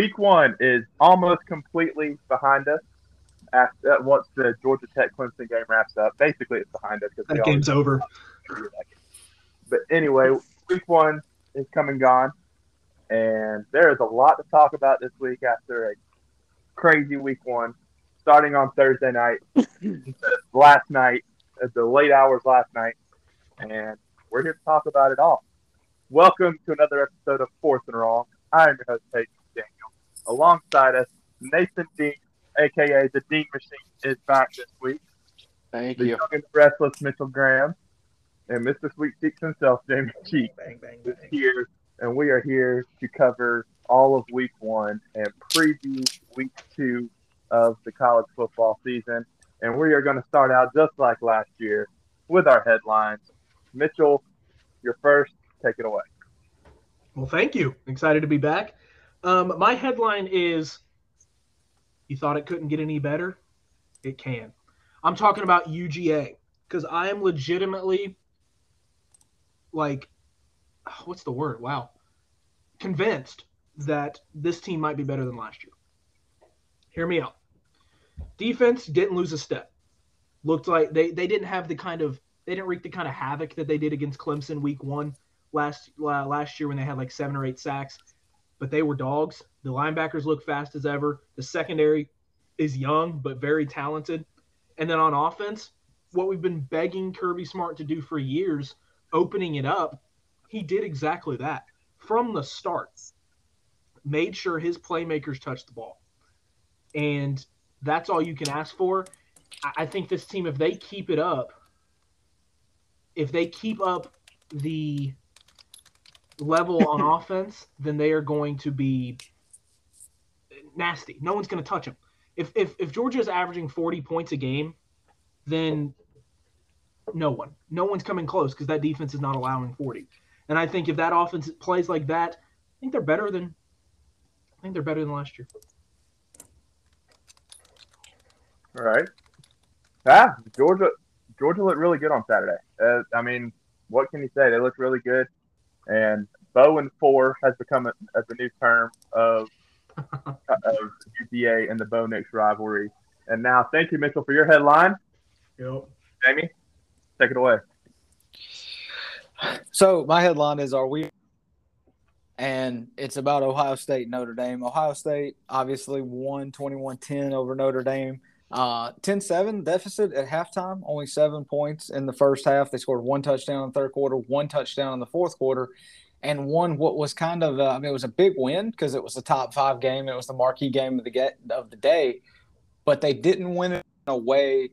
week one is almost completely behind us. After uh, once the Georgia Tech Clemson game wraps up, basically it's behind us because that game's over. But anyway, week one is come and gone, and there is a lot to talk about this week after a crazy week one, starting on Thursday night, last night, at the late hours last night, and we're here to talk about it all. Welcome to another episode of Fourth and Wrong. I am your host, Peyton Daniel. Alongside us, Nathan Dean, aka the Dean Machine, is back this week. Thank the you. young and restless Mitchell Graham, and Mr. Sweet Cheeks himself, Jamie Cheek, Bang, bang, is here, and we are here to cover all of Week One and preview Week Two of the college football season. And we are going to start out just like last year with our headlines. Mitchell, you're first. Take it away. Well, thank you. Excited to be back. Um, my headline is You thought it couldn't get any better? It can. I'm talking about UGA because I am legitimately like, what's the word? Wow. Convinced that this team might be better than last year. Hear me out. Defense didn't lose a step. Looked like they, they didn't have the kind of they didn't wreak the kind of havoc that they did against Clemson week one last la- last year when they had like seven or eight sacks, but they were dogs. The linebackers look fast as ever. The secondary is young but very talented. And then on offense, what we've been begging Kirby Smart to do for years, opening it up, he did exactly that from the start. Made sure his playmakers touched the ball, and that's all you can ask for. I- think this team, if they keep it up, if they keep up the level on offense, then they are going to be nasty. No one's going to touch them. If if if Georgia is averaging 40 points a game, then no one, no one's coming close because that defense is not allowing 40. And I think if that offense plays like that, I think they're better than I think they're better than last year. All right. Ah, Georgia. Georgia looked really good on Saturday. Uh, I mean, what can you say? They looked really good, and Bow and Four has become a, as a new term of of UGA and the Bo Nix rivalry. And now, thank you, Mitchell, for your headline. Yep. Jamie, take it away. So my headline is Are we and it's about Ohio State Notre Dame. Ohio State obviously won 21-10 over Notre Dame. Uh 10-7 deficit at halftime, only 7 points in the first half. They scored one touchdown in the third quarter, one touchdown in the fourth quarter and won what was kind of uh, I mean it was a big win because it was a top 5 game. It was the marquee game of the get of the day, but they didn't win it in a way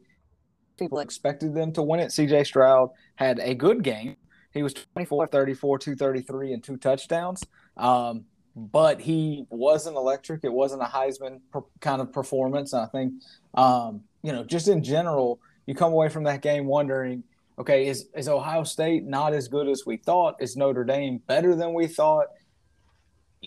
people expected them to win it. CJ Stroud had a good game. He was 24, 34, 233, and two touchdowns. Um, but he wasn't electric. It wasn't a Heisman per, kind of performance. And I think, um, you know, just in general, you come away from that game wondering, okay, is, is Ohio State not as good as we thought? Is Notre Dame better than we thought?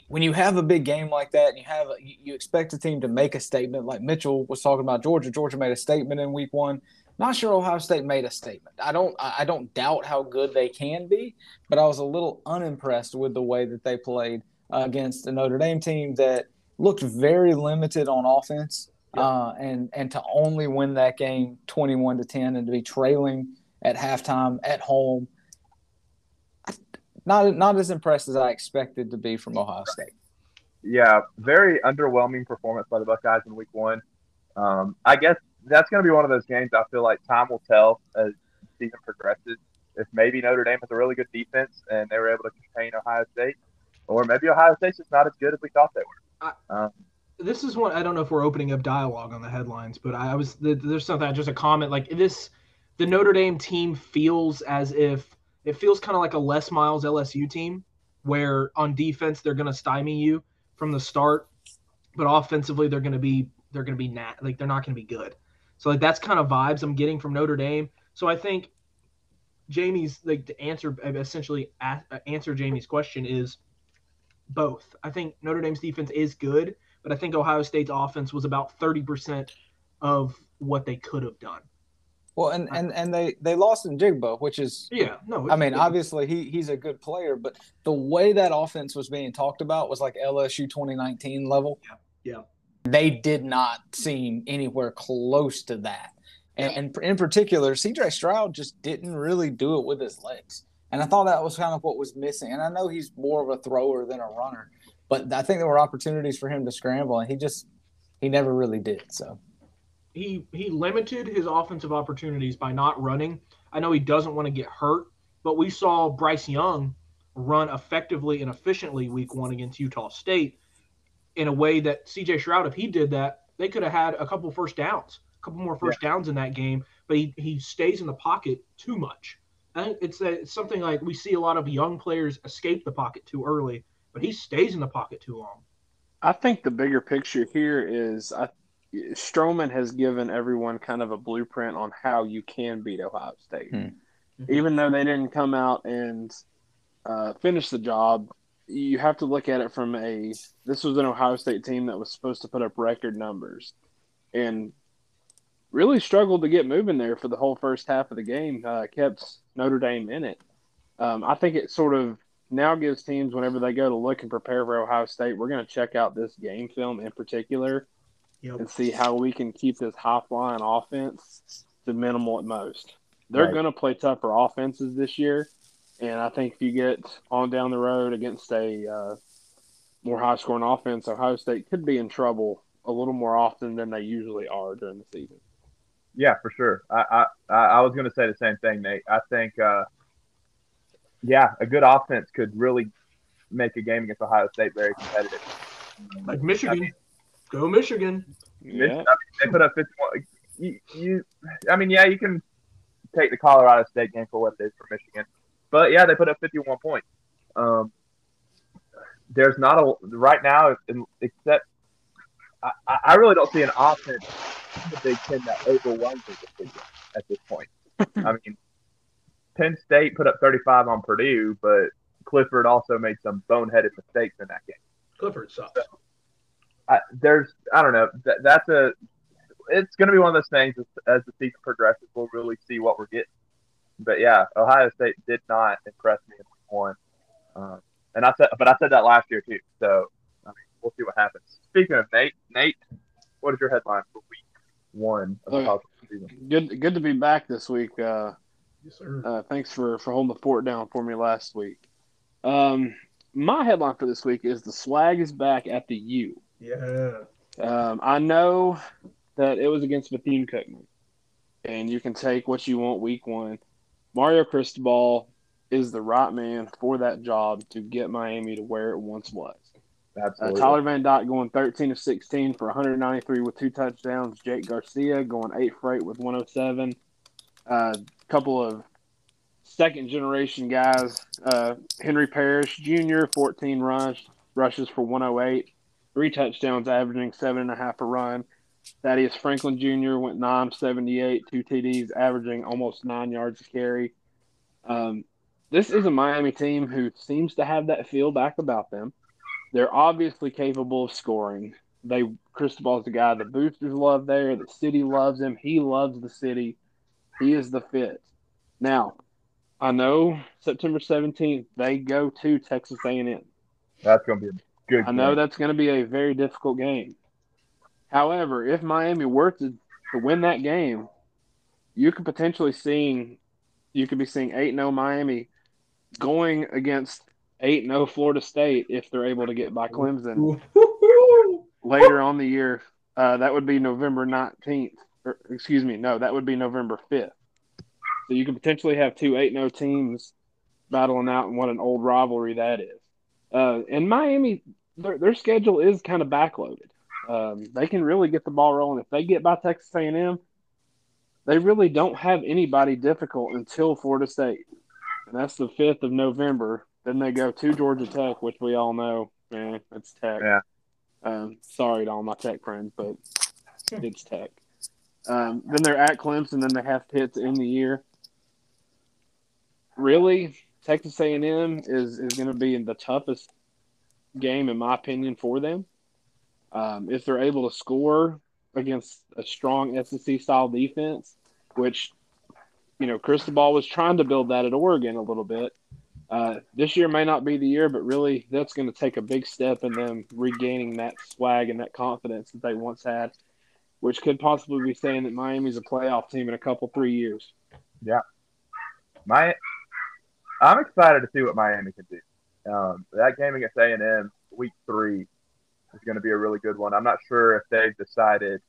When you have a big game like that, and you have you expect a team to make a statement, like Mitchell was talking about Georgia. Georgia made a statement in Week One. Not sure Ohio State made a statement. I don't I don't doubt how good they can be, but I was a little unimpressed with the way that they played uh, against a Notre Dame team that looked very limited on offense, Yeah. uh, and and to only win that game twenty one to ten and to be trailing at halftime at home. Not not as impressed as I expected to be from Ohio State. Yeah, very underwhelming performance by the Buckeyes in Week One. Um, I guess that's going to be one of those games. I feel like time will tell as the season progresses. If maybe Notre Dame has a really good defense and they were able to contain Ohio State, or maybe Ohio State's just not as good as we thought they were. Um, this is one I don't know if we're opening up dialogue on the headlines, but I was there's something just a comment like this. The Notre Dame team feels as if it feels kind of like a Les Miles LSU team, where on defense they're going to stymie you from the start, but offensively they're going to be they're going to be nat like they're not going to be good. So like that's kind of vibes I'm getting from Notre Dame. So I think Jamie's like to answer essentially a- answer Jamie's question is both. I think Notre Dame's defense is good, but I think Ohio State's offense was about 30% of what they could have done. Well, and, and, and they, they lost Njigba, which is yeah, no. I mean, obviously he he's a good player, but the way that offense was being talked about was like LSU 2019 level. Yeah. Yeah. They did not seem anywhere close to that. And, and in particular, CJ Stroud just didn't really do it with his legs. And I thought that was kind of what was missing. And I know he's more of a thrower than a runner, but I think there were opportunities for him to scramble, and he just he never really did. So he he limited his offensive opportunities by not running. I know he doesn't want to get hurt, but we saw Bryce Young run effectively and efficiently week one against Utah State in a way that CJ Stroud, if he did that, they could have had a couple first downs, a couple more first yeah. downs in that game. But he, he stays in the pocket too much. And it's, a, it's something like we see a lot of young players escape the pocket too early, but he stays in the pocket too long. I think the bigger picture here is I Stroman has given everyone kind of a blueprint on how you can beat Ohio State. Hmm. Even though they didn't come out and uh, finish the job, you have to look at it from a this was an Ohio State team that was supposed to put up record numbers and really struggled to get moving there for the whole first half of the game. Uh, kept Notre Dame in it. Um, I think it sort of now gives teams whenever they go to look and prepare for Ohio State, we're going to check out this game film in particular yep. and see how we can keep this high flying offense to minimal at most. They're right. going to play tougher offenses this year, and I think if you get on down the road against a uh, more high scoring offense, Ohio State could be in trouble a little more often than they usually are during the season. Yeah, for sure. I I, I was going to say the same thing, Nate. I think, uh, yeah, a good offense could really make a game against Ohio State very competitive. Like Michigan. I mean, Go Michigan. Yeah. I mean, they put up 51. You, you, I mean, yeah, you can take the Colorado State game for what it is for Michigan, but yeah, they put up 51 points. Um, there's not a right now, except I, I really don't see an offense in the Big Ten that overwhelms the at this point. I mean, Penn State put up 35 on Purdue, but Clifford also made some boneheaded mistakes in that game. Clifford sucks. So, I, there's I don't know that, that's a it's going to be one of those things as, as, the season progresses we'll really see what we're getting. But yeah, Ohio State did not impress me in week one, um, and I said but I said that last year too. So I mean we'll see what happens. Speaking of Nate, Nate, what is your headline for week one of the season? Good good to be back this week. Uh, yes, sir. Uh, thanks for for holding the fort down for me last week. Um, my headline for this week is the swag is back at the U. Yeah. Um, I know that it was against Bethune Cookman, and you can take what you want week one. Mario Cristobal is the right man for that job to get Miami to where it once was. Absolutely. Uh, Tyler Van Dyke going 13 of 16 for 193 with two touchdowns. Jake Garcia going 8 for 8 with 107. A uh, couple of second generation guys. Uh, Henry Parrish Jr., 14 rush, rushes for 108 three touchdowns, averaging seven and a half a run. Thaddius Franklin Jr. went 978, two TDs, averaging almost nine yards a carry. Um, this is a Miami team who seems to have that feel back about them. They're obviously capable of scoring. They Cristobal's the guy the boosters love there. The city loves him. He loves the city. He is the fit. Now, I know September 17th they go to Texas A&M. That's going to be a Good. I know that's going to be a very difficult game. However, if Miami were to, to win that game, you could potentially seeing you could be seeing eight 0 Miami going against eight 0 Florida State if they're able to get by Clemson later on the year. Uh, that would be November nineteenth. Excuse me, no, that would be November fifth. So you could potentially have two 8-0 teams battling out, and what an old rivalry that is. Uh, and Miami, their, their schedule is kind of backloaded. Um, they can really get the ball rolling if they get by Texas A&M. They really don't have anybody difficult until Florida State, and that's the fifth of November. Then they go to Georgia Tech, which we all know, man, it's Tech. Yeah. Um, sorry to all my Tech friends, but it's Tech. Um, then they're at Clemson, then they have Pitt to end the year. Really, Texas A&M is is going to be in the toughest game, in my opinion, for them. Um, if they're able to score against a strong SEC style defense, which you know, Cristobal was trying to build that at Oregon a little bit. Uh, this year may not be the year, but really that's going to take a big step in them regaining that swag and that confidence that they once had, which could possibly be saying that Miami's a playoff team in a couple three years. Yeah, my I'm excited to see what Miami can do. Um, that game against A and M week three is going to be a really good one. I'm not sure if they've decided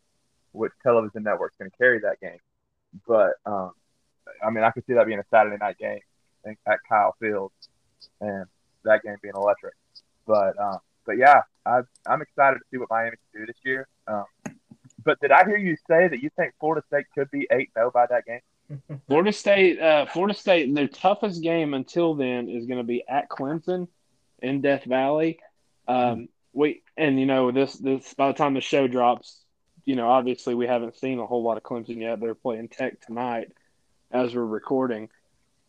which television network's going to carry that game, but um, I mean I could see that being a Saturday night game at Kyle Field, and that game being electric. But um, but yeah, I, I'm excited to see what Miami can do this year. Um, but did I hear you say that you think Florida State could be eight zero by that game? Florida State, uh, Florida State, their toughest game until then is going to be at Clemson in Death Valley. Um, we and you know this this by the time the show drops, you know obviously we haven't seen a whole lot of Clemson yet. They're playing Tech tonight as we're recording.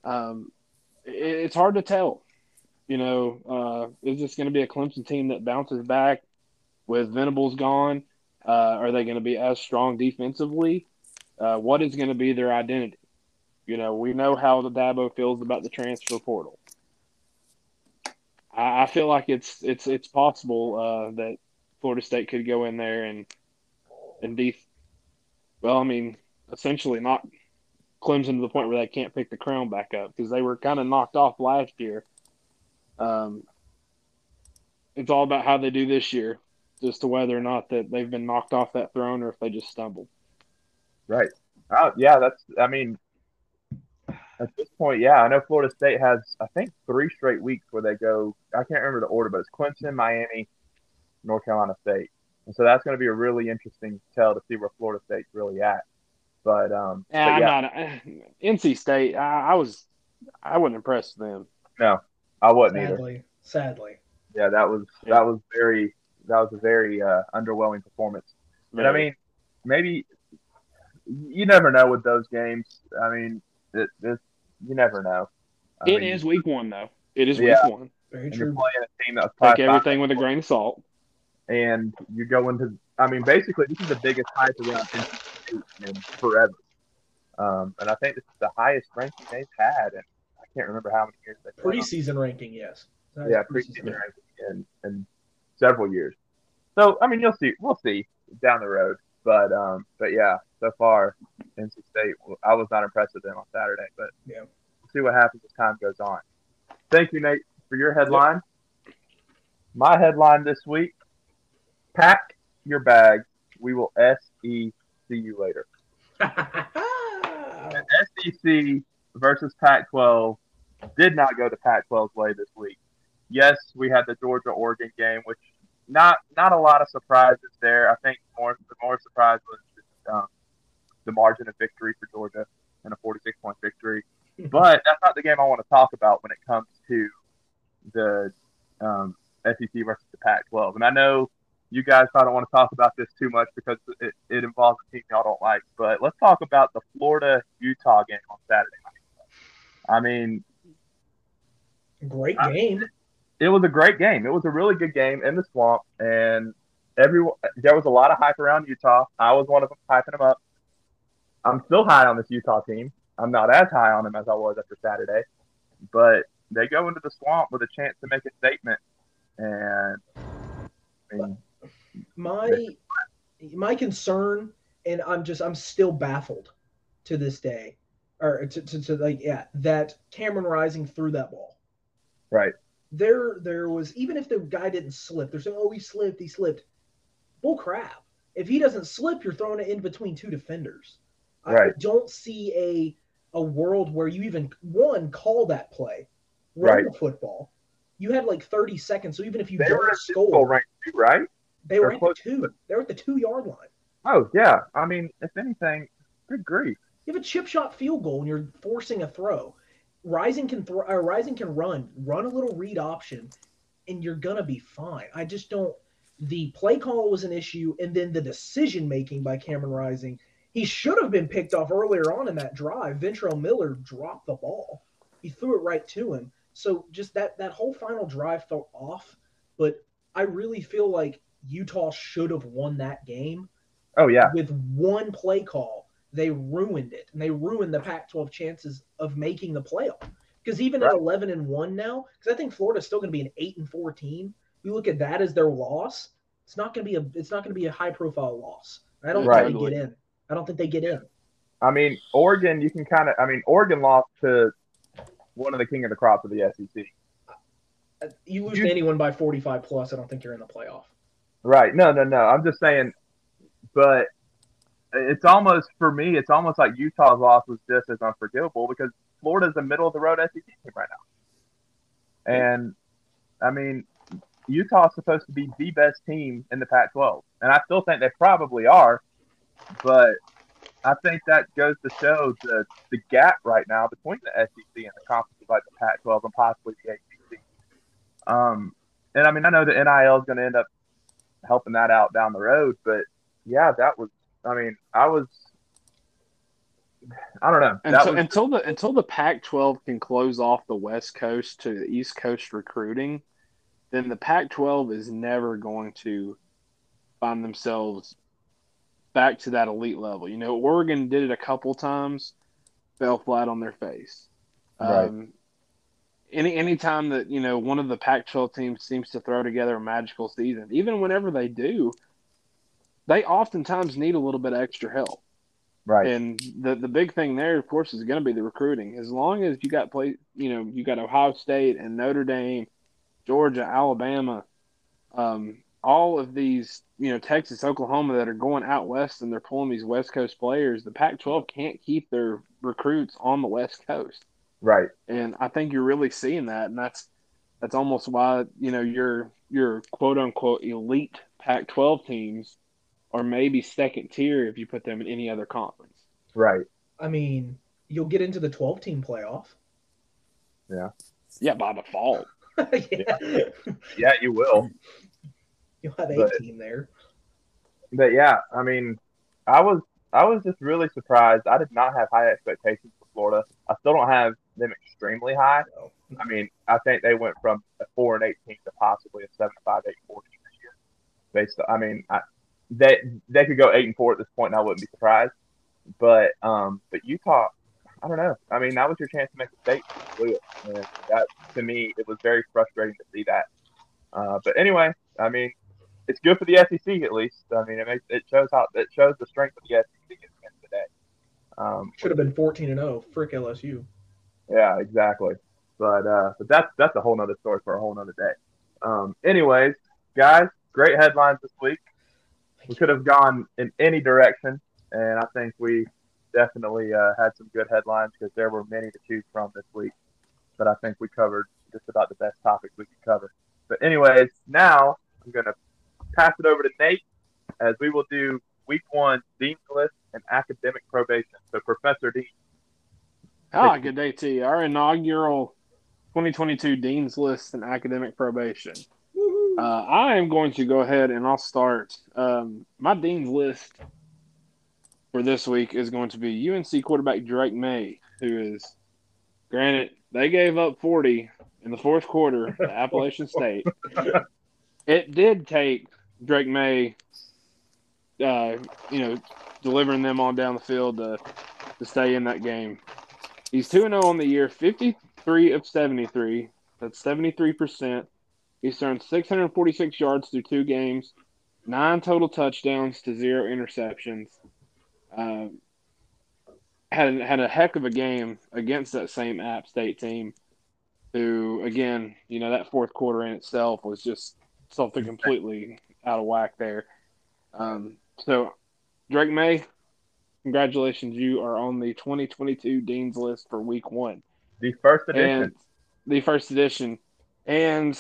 Um, it's hard to tell. You know, uh, is this going to be a Clemson team that bounces back with Venables gone? Uh, are they going to be as strong defensively? Uh, what is going to be their identity? You know, we know how the Dabo feels about the transfer portal. I, I feel like it's it's it's possible uh, that Florida State could go in there and and be, well, I mean, essentially not Clemson to the point where they can't pick the crown back up because they were kind of knocked off last year. Um, it's all about how they do this year, as to whether or not that they've been knocked off that throne or if they just stumbled. Right. Oh, yeah, that's. I mean, at this point, yeah, I know Florida State has, I think, three straight weeks where they go. I can't remember the order, but it's Clemson, Miami, North Carolina State, and so that's going to be a really interesting tell to see where Florida State's really at. But um, yeah, but yeah. I'm not. Uh, NC State, I, I was, I wasn't impressed with them. No, I wasn't either. Sadly, sadly. Yeah, that was Yeah. that was very that was a very uh, underwhelming performance. And I mean, maybe you never know with those games. I mean, it, it, you never know. I it mean, is week one though. It is Yeah. week one. Very and you're true. playing a team that's Take everything with a grain of salt. and you go into. I mean, basically, this is the biggest hype around NC State in forever. Um, and I think this is the highest ranking they've had, and I can't remember how many years they've. Preseason ranking, yes. Yeah, preseason ranking in, in several years. So I mean, you'll see, we'll see down the road. But um, but yeah, so far NC State, I was not impressed with them on Saturday. But Yeah. we'll see what happens as time goes on. Thank you, Nate, for your headline. My headline this week: Pack your bags. We will S E see you later. SEC versus Pac-12 did not go to Pac-12's way this week. Yes, we had the Georgia Oregon game, which not not a lot of surprises there. I think more the more surprise was just, um, the margin of victory for Georgia and a 46 point victory. But that's not the game I want to talk about when it comes to the um, SEC versus the Pac-12. And I know you guys probably don't want to talk about this too much because it, it involves a team y'all don't like. But let's talk about the Florida Utah game on Saturday night. I mean, Great I- game. it was a great game. It was a really good game in the swamp, and everyone there was a lot of hype around Utah. I was one of them hyping them up. I'm still high on this Utah team. I'm not as high on them as I was after Saturday, but they go into the swamp with a chance to make a statement. And I mean, My my concern, and I'm just I'm still baffled to this day, or to, to, to like yeah, that Cameron Rising threw that ball. right, There there was even if the guy didn't slip, they're saying oh he slipped he slipped. Bull crap. If he doesn't slip, you're throwing it in between two defenders. I don't see a a world where you even one call that play, run Right. the football. You had like 30 seconds, so even if you they don't score, too, right? They were at the to two. They were at the two yard line. Oh yeah. I mean, if anything, good grief. You have a chip shot field goal and you're forcing a throw. Rising can throw. Uh, Rising can run. Run a little read option, and you're gonna be fine. I just don't. The play call was an issue, and then the decision making by Cameron Rising. He should have been picked off earlier on in that drive. Ventrell Miller dropped the ball. He threw it right to him. So just that that whole final drive felt off. But I really feel like Utah should have won that game Oh yeah. with one play call they ruined it and they ruined the Pac-12 chances of making the playoff. Because even right. at 11 and one now, because I think Florida's still going to be an eight and four team. You look at that as their loss. It's not going to be a. It's not going to be a high profile loss. I don't right. think they get in. I don't think they get in. I mean, Oregon. You can kind of. I mean, Oregon lost to one of the king of the crops of the SEC. Uh, you lose you, to anyone by 45 plus, I don't think you're in the playoff. Right. No, no, no. I'm just saying, but it's almost for me, it's almost like Utah's loss was just as unforgivable because Florida's the middle of the road SEC team right now. And I mean, Utah's supposed to be the best team in the Pac 12. And I still think they probably are. But I think that goes to show the, the gap right now between the SEC and the conferences like the Pac 12 and possibly the ACC. Um, and I mean, I know the NIL is going to end up helping that out down the road, but yeah, that was, I mean, I was I don't know. Until, was... until, the until the Pac-12 can close off the West Coast to the East Coast recruiting, then the Pac-12 is never going to find themselves back to that elite level. You know, Oregon did it a couple times, fell flat on their face. Right. Um, any any time that you know one of the Pac-12 teams seems to throw together a magical season, even whenever they do, they oftentimes need a little bit of extra help. Right. And the the big thing there, of course, is going to be the recruiting. As long as you got play, you know, you got Ohio State and Notre Dame, Georgia, Alabama, um, all of these, you know, Texas, Oklahoma that are going out west and they're pulling these West Coast players. The Pac-12 can't keep their recruits on the West Coast. Right. And I think you're really seeing that, and that's that's almost why you know your your quote unquote elite Pac-12 teams or maybe second tier if you put them in any other conference. Right. I mean, you'll get into the 12 team playoff. Yeah. Yeah, by default. yeah. yeah, you will. You'll have a team there. But yeah, I mean, I was I was just really surprised. I did not have high expectations for Florida. I still don't have them extremely high. I mean, I think they went from a four and eighteen to possibly a seven five eight four team this year. Based, on, I mean, I, they they could go eight and four at this point, and I wouldn't be surprised. But um, but Utah, I don't know. I mean, that was your chance to make a statement. And that to me, it was very frustrating to see that. Uh, but anyway, I mean, it's good for the SEC at least. I mean, it makes it shows how it shows the strength of the SEC at the end of the day. Um, Should have been fourteen and zero. Oh, frick LSU. Yeah, exactly. But uh, but that's that's a whole nother story for a whole nother day. Um, anyways, guys, great headlines this week we could have gone in any direction, and I think we definitely uh, had some good headlines because there were many to choose from this week. But I think we covered just about the best topics we could cover. But anyways, now I'm going to pass it over to Nate as we will do week one Dean's List and academic probation. So Professor Dean. Ah, good day to you. Our inaugural 2022 Dean's List and academic probation. Uh, I am going to go ahead and I'll start. Um, my dean's list for this week is going to be UNC quarterback Drake Maye, who is, granted, they gave up 40 in the fourth quarter to Appalachian State. It did take Drake Maye, uh, you know, delivering them on down the field to, to stay in that game. He's 2 0 on the year, 53 of 73. That's 73%. He's thrown 646 yards through two games, nine total touchdowns to zero interceptions. Uh, had had a heck of a game against that same App State team, who again, you know, that fourth quarter in itself was just something completely out of whack there. Um, so, Drake Maye, congratulations, you are on the 2022 Dean's list for Week One, the first edition. And the first edition, and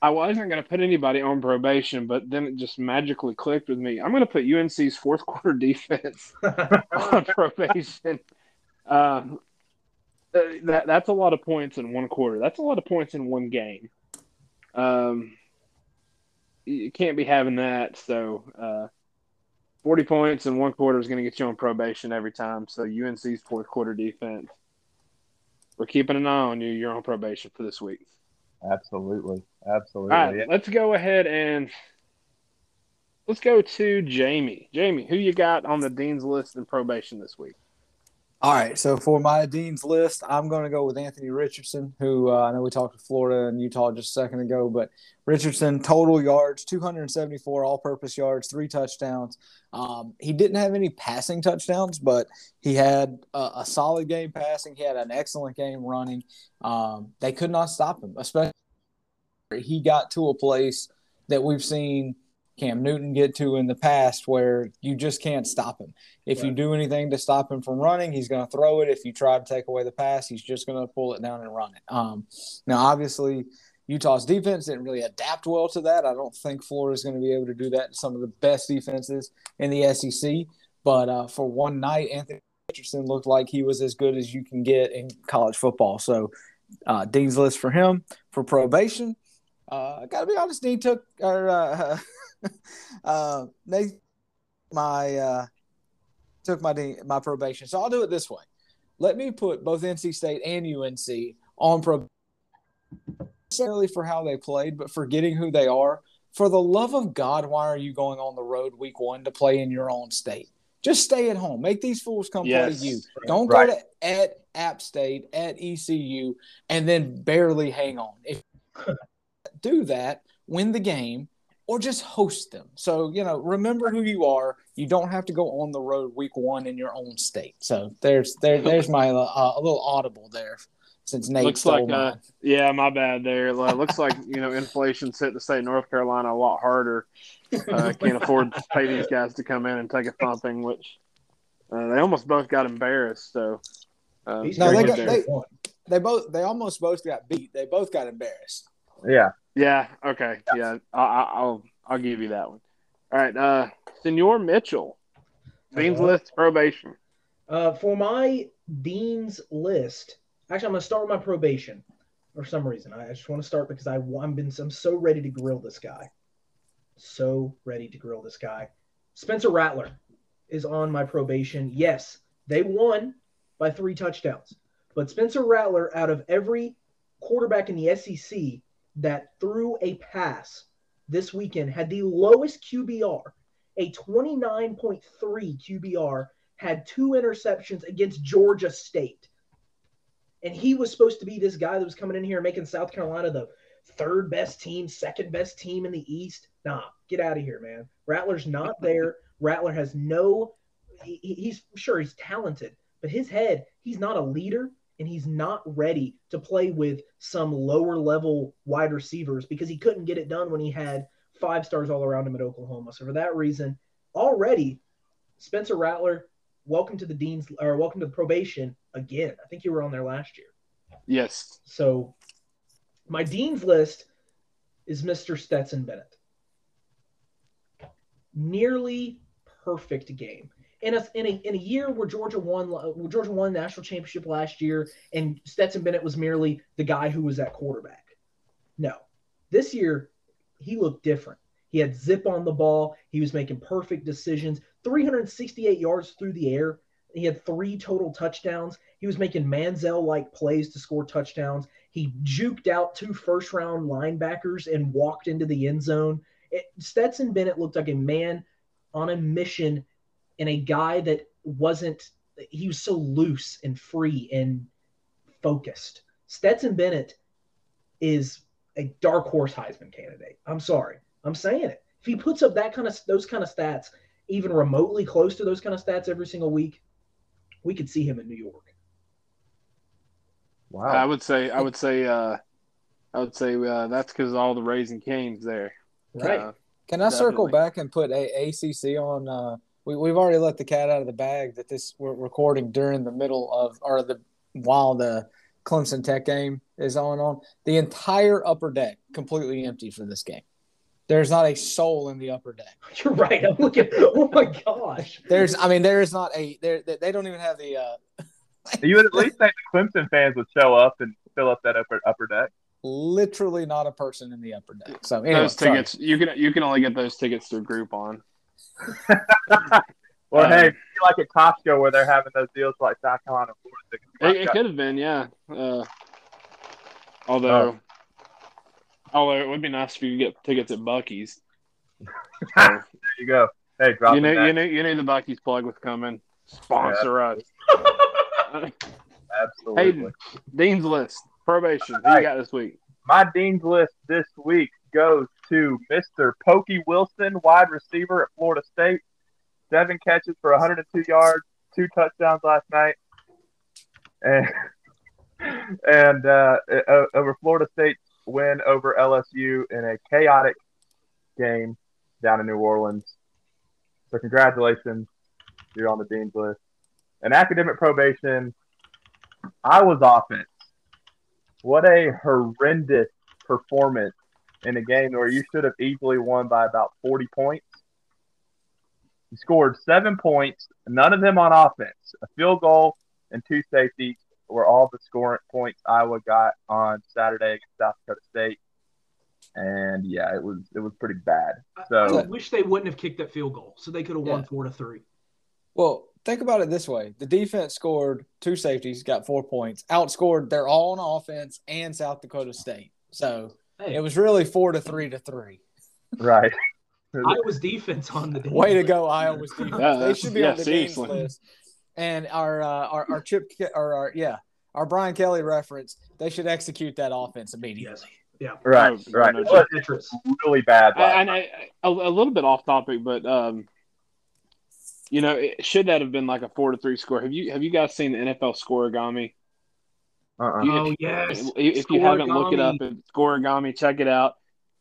I wasn't going to put anybody on probation, but then it just magically clicked with me. I'm going to put UNC's fourth quarter defense on probation. Um, uh, that that's a lot of points in one quarter. That's a lot of points in one game. Um, you can't be having that. So, uh, 40 points in one quarter is going to get you on probation every time. So, UNC's fourth quarter defense. We're keeping an eye on you. You're on probation for this week. Absolutely. Absolutely. All right, let's go ahead and let's go to Jamie. Jamie, who you got on the dean's list and probation this week? All right, so for my dean's list, I'm going to go with Anthony Richardson, who uh, I know we talked to Florida and Utah just a second ago, but Richardson total yards 274 all-purpose yards, three touchdowns. Um, he didn't have any passing touchdowns, but he had a, a, solid game passing. He had an excellent game running. Um, they could not stop him, especially he got to a place that we've seen Cam Newton get to in the past where you just can't stop him. If right. you do anything to stop him from running, he's going to throw it. If you try to take away the pass, he's just going to pull it down and run it. Um, now, obviously, Utah's defense didn't really adapt well to that. I don't think Florida is going to be able to do that to some of the best defenses in the SEC. But uh, for one night, Anthony Richardson looked like he was as good as you can get in college football. So, uh, Dean's list for him for probation. Uh, I got to be honest, Dean took or uh, uh, they my uh, took my my probation. So I'll do it this way. Let me put both NC State and UNC on probation necessarily for how they played, but forgetting who they are. For the love of God, why are you going on the road week one to play in your own state? Just stay at home. Make these fools come yes. play you. Don't right. go to at App State, at ECU, and then barely hang on. If do that, win the game, or just host them. So, you know, remember who you are. You don't have to go on the road week one in your own state. So there's there there's my uh, a little audible there since Nate looks like uh, yeah, my bad there. Uh, looks like you know inflation's hit the state of North Carolina a lot harder. Uh, can't afford to pay these guys to come in and take a thumping, which uh, they almost both got embarrassed. So uh, no, they, got, they, they both they almost both got beat. They both got embarrassed. Yeah. Yeah. Okay. Yeah. I, will I'll give you that one. All right. Uh, Senor Mitchell, Dean's uh, list probation. Uh, for my Dean's list, actually, I'm going to start with my probation for some reason. I just want to start because I, I'm been I'm so ready to grill this guy, so ready to grill this guy. Spencer Rattler is on my probation. Yes, they won by three touchdowns, but Spencer Rattler, out of every quarterback in the SEC, that threw a pass this weekend had the lowest QBR, a 29.3 QBR, had two interceptions against Georgia State. And he was supposed to be this guy that was coming in here making South Carolina the third best team, second best team in the East. Nah, get out of here, man. Rattler's not there. Rattler has no, he, he's sure he's talented, but his head, he's not a leader and he's not ready to play with some lower level wide receivers because he couldn't get it done when he had five stars all around him at Oklahoma. So for that reason, already Spencer Rattler, welcome to the dean's or welcome to the probation again. I think you were on there last year. Yes. So my dean's list is Mr. Stetson Bennett. Nearly perfect game in a in a in a year where Georgia won uh, where Georgia won national championship last year, and Stetson Bennett was merely the guy who was at quarterback. No, this year he looked different. He had zip on the ball. He was making perfect decisions. 368 yards through the air. He had three total touchdowns. He was making Manziel like plays to score touchdowns. He juked out two first round linebackers and walked into the end zone. It, Stetson Bennett looked like a man on a mission and a guy that wasn't he was so loose and free and focused. Stetson Bennett is a dark horse Heisman candidate. I'm sorry. I'm saying it. If he puts up that kind of those kind of stats, even remotely close to those kind of stats every single week, we could see him in New York. Wow. I would say I would say uh I would say uh, that's because all the Raising Cane's there. Right. Uh, Can I definitely. circle back and put a ACC on uh, we, we've already let the cat out of the bag that this we're recording during the middle of or the while the Clemson Tech game is on on. The entire upper deck completely empty for this game. There's not a soul in the upper deck. You're right. I'm looking. Oh my gosh. There's. I mean, there is not a. There. They don't even have the. uh You would at least think the Clemson fans would show up and fill up that upper upper deck. Literally not a person in the upper deck. So anyway, those tickets, sorry. you can you can only get those tickets through Groupon. well, um, hey, like at Costco where they're having those deals like South Carolina, Florida. It, it could have been, yeah. Uh, although, oh. although it would be nice if you could get tickets at Buc-ee's. there you go. Hey, you knew, you knew, you knew the Buc-ee's plug was coming. Sponsor us. Absolutely. Hayden, Dean's list, probation. Who right. you got this week? My Dean's list this week goes to Mr. Pokey Wilson, wide receiver at Florida State. Seven catches for 102 yards, two touchdowns last night. And, and uh, over Florida State's win over LSU in a chaotic game down in New Orleans. So, congratulations. You're on the Dean's list. And academic probation, I was offense. What a horrendous performance in a game where you should have easily won by about 40 points. You scored seven points, none of them on offense. A field goal and two safeties were all the scoring points Iowa got on Saturday against South Dakota State. And yeah, it was it was pretty bad. So I So wish they wouldn't have kicked that field goal, so they could have won Yeah. four to three. Well, think about it this way: the defense scored two safeties, got four points, outscored their own offense and South Dakota State. So Hey, it was really four to three to three. right. Iowa's defense on the day. Way to go, Iowa's defense. Yeah, they should be yeah, on the Dean's list. And our uh, our our Chip or our yeah our Brian Kelly reference. They should execute that offense immediately. Yes. Right, Oh, right. no It was really bad. I, and I, a, a little bit off topic, but um, you know, it, should that have been like a four to three score? Have you have you guys seen the NFL scorigami? Uh-uh. You- Oh yes. If you haven't, look it up. Scorigami. At scorigami, check it out.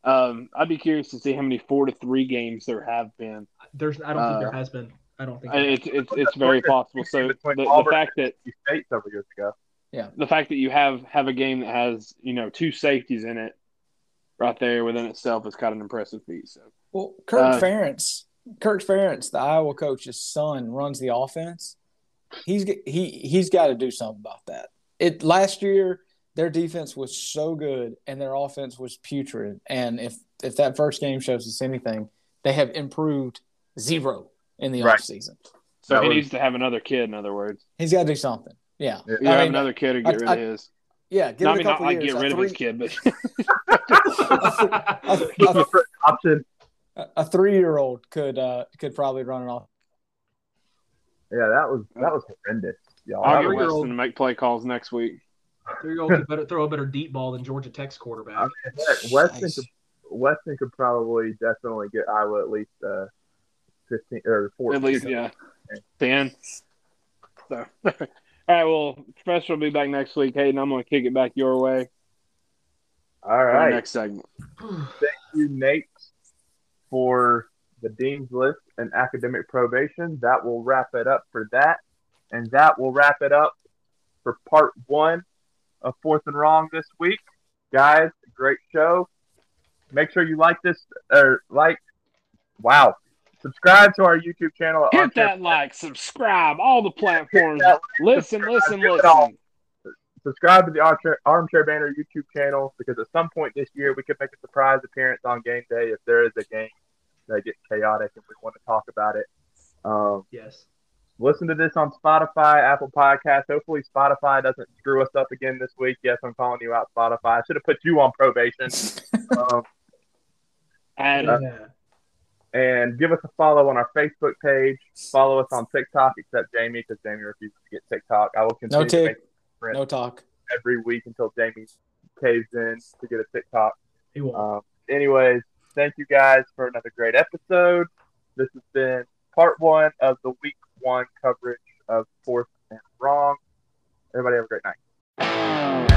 Um, I'd be curious to see how many four to three games there have been. There's. I don't think Uh, there has been. I don't think. It's it's it's very possible. So the, the fact that and State several years ago. yeah, the fact that you have have a game that has you know two safeties in it, right there within itself is kind of an impressive feat. So Well, Kirk Uh, Ferentz, Kirk Ferentz, the Iowa coach's son, runs the offense. He's he he's got to do something about that. It last year their defense was so good and their offense was putrid. And if if that first game shows us anything, they have improved zero in the Right. offseason. so That he was- needs to have another kid. In other words, He's got to do something. Yeah, Yeah. you I have mean, another kid or get I- rid I- of his. yeah. Give No, I a mean, not couple like years. get A rid of his kid, but a, a, Option. a three-year-old could uh, could probably run it off. Yeah, that was that was horrendous, y'all. I'll That get three-year-old- Weston to make play calls next week. Three-year-old could better throw a better deep ball than Georgia Tech's quarterback. Heck, Weston Nice. could Weston could probably definitely get Iowa at least uh, fifteen or fourteen. At least, yeah, ten. So, all right. Well, Professor will be back next week. Hayden, I'm going to kick it back your way All right. for next segment. Thank you, Nate, for the dean's list and academic probation. That will wrap it up for that, and that will wrap it up for part one of Fourth and Wrong this week, guys. Great show. Make sure you like this or like. Wow. Subscribe to our YouTube channel. Hit that like, subscribe, all the platforms. that Listen, listen, Do it all. listen. subscribe to the Armchair, Armchair Banner YouTube channel because at some point this year we could make a surprise appearance on game day if there is a game that get chaotic and we want to talk about it. Um, Yes. listen to this on Spotify, Apple Podcasts. Hopefully Spotify doesn't screw us up again this week. Yes, I'm calling you out, Spotify. I should have put you on probation. um, And Uh, and give us a follow on our Facebook page. Follow us on TikTok, except Jamie because Jamie refuses to get TikTok. I will continue No to tick. No talk. every week until Jamie caves in to get a TikTok. He won't. Um, anyways, thank you guys for another great episode. This has been part one of the week one coverage of Fourth and Wrong. Everybody have a great night.